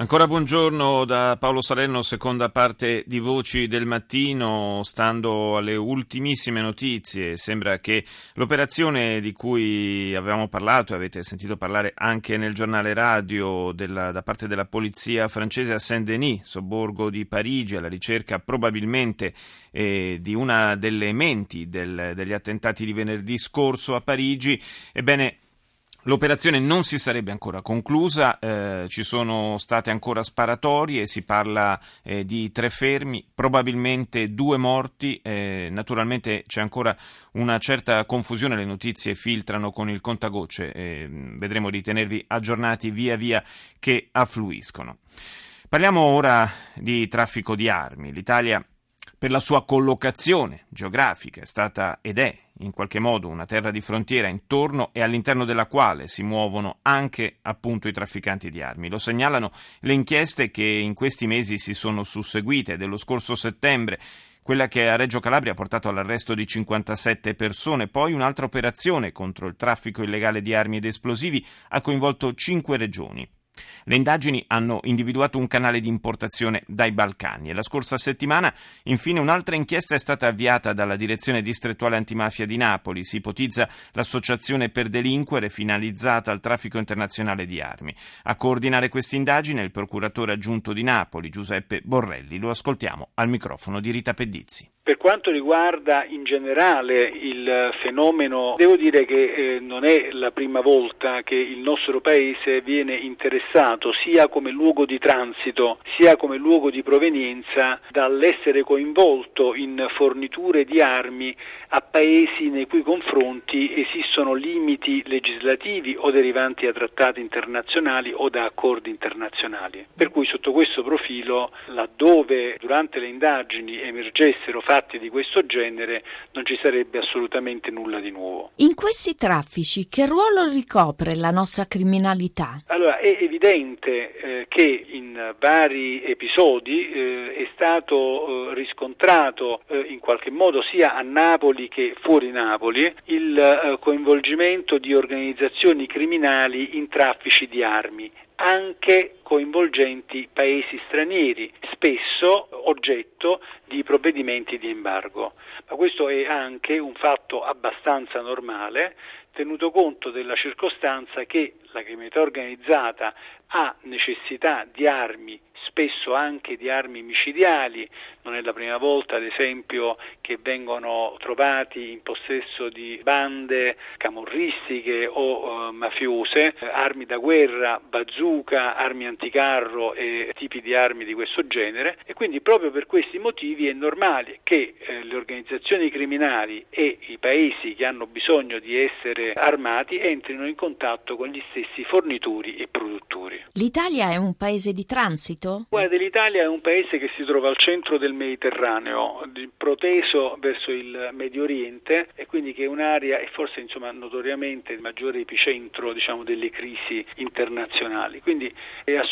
Ancora buongiorno da Paolo Salerno, seconda parte di Voci del Mattino. Stando alle ultimissime notizie, sembra che l'operazione di cui avevamo parlato e avete sentito parlare anche nel giornale radio della, da parte della polizia francese a Saint-Denis, sobborgo di Parigi, alla ricerca probabilmente eh, di una delle menti del, degli attentati di venerdì scorso a Parigi, ebbene L'operazione non si sarebbe ancora conclusa, eh, ci sono state ancora sparatorie, si parla eh, di tre fermi, probabilmente due morti, eh, naturalmente c'è ancora una certa confusione, le notizie filtrano con il contagocce, eh, vedremo di tenervi aggiornati via via che affluiscono. Parliamo ora di traffico di armi. L'Italia per la sua collocazione geografica è stata ed è in qualche modo una terra di frontiera intorno e all'interno della quale si muovono anche appunto i trafficanti di armi. Lo segnalano le inchieste che in questi mesi si sono susseguite dello scorso settembre quella che a Reggio Calabria ha portato all'arresto di 57 persone, poi un'altra operazione contro il traffico illegale di armi ed esplosivi ha coinvolto cinque regioni. Le indagini hanno individuato un canale di importazione dai Balcani e la scorsa settimana infine un'altra inchiesta è stata avviata dalla Direzione distrettuale antimafia di Napoli. Si ipotizza l'associazione per delinquere finalizzata al traffico internazionale di armi. A coordinare questa indagine il procuratore aggiunto di Napoli, Giuseppe Borrelli. Lo ascoltiamo al microfono di Rita Pedizzi. Per quanto riguarda in generale il fenomeno, devo dire che eh, non è la prima volta che il nostro Paese viene interessato sia come luogo di transito sia come luogo di provenienza dall'essere coinvolto in forniture di armi a paesi nei cui confronti esistono limiti legislativi o derivanti da trattati internazionali o da accordi internazionali. Per cui sotto questo profilo, laddove durante le indagini emergessero fatti di questo genere, non ci sarebbe assolutamente nulla di nuovo. In questi traffici che ruolo ricopre la nostra criminalità? Allora, è evidente eh, che in vari episodi eh, è stato eh, riscontrato eh, in qualche modo sia a Napoli Napoli che fuori Napoli il eh, coinvolgimento di organizzazioni criminali in traffici di armi anche coinvolgenti paesi stranieri, spesso oggetto di provvedimenti di embargo. Ma questo è anche un fatto abbastanza normale, tenuto conto della circostanza che la criminalità organizzata ha necessità di armi spesso anche di armi micidiali, non è la prima volta ad esempio che vengono trovati in possesso di bande camorristiche o eh, mafiose, armi da guerra, bazooka, armi anticarro e tipi di armi di questo genere e quindi proprio per questi motivi è normale che eh, le organizzazioni criminali e i paesi che hanno bisogno di essere armati entrino in contatto con gli stessi fornitori e produttori. L'Italia è un paese di transito? Guarda, l'Italia è un paese che si trova al centro del Mediterraneo, proteso verso il Medio Oriente e quindi che è un'area e forse insomma, notoriamente il maggiore epicentro diciamo, delle crisi internazionali. Quindi è assolutamente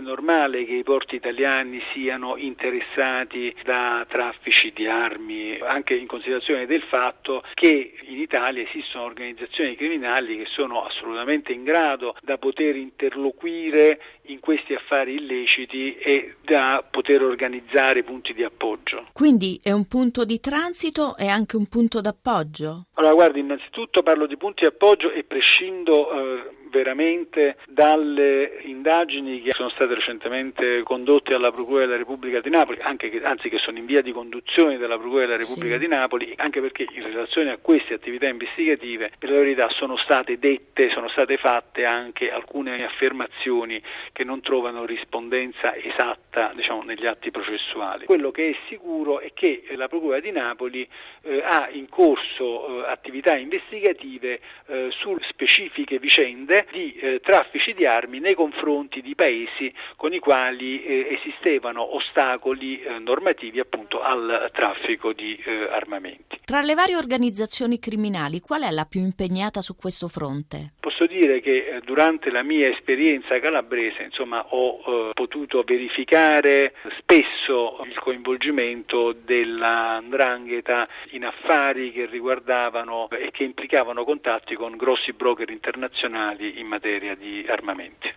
normale che i porti italiani siano interessati da traffici di armi, anche in considerazione del fatto che in Italia esistono organizzazioni criminali che sono assolutamente in grado da poter interloquire in questi affari illeciti e da poter organizzare punti di appoggio. Quindi è un punto di transito e anche un punto d'appoggio? Allora guardi, innanzitutto parlo di punti di appoggio e prescindo eh, veramente dalle indagini che sono state recentemente condotte alla Procura della Repubblica di Napoli, che, anzi che sono in via di conduzione della Procura della Repubblica sì. di Napoli, anche perché in relazione a queste attività investigative, per la verità sono state dette, sono state fatte anche alcune affermazioni che non trovano rispondenza esatta diciamo, negli atti processuali. Quello che è sicuro è che la Procura di Napoli eh, ha in corso eh, attività investigative eh, su specifiche vicende dire, di eh, traffici di armi nei confronti di paesi con i quali eh, esistevano ostacoli eh, normativi appunto al traffico di eh, armamenti. Tra le varie organizzazioni criminali, qual è la più impegnata su questo fronte? Posso dire che eh, durante la mia esperienza calabrese insomma, ho eh, potuto verificare spesso il coinvolgimento della Ndrangheta in affari che riguardavano e che implicavano contatti con grossi broker internazionali in materia di armamenti.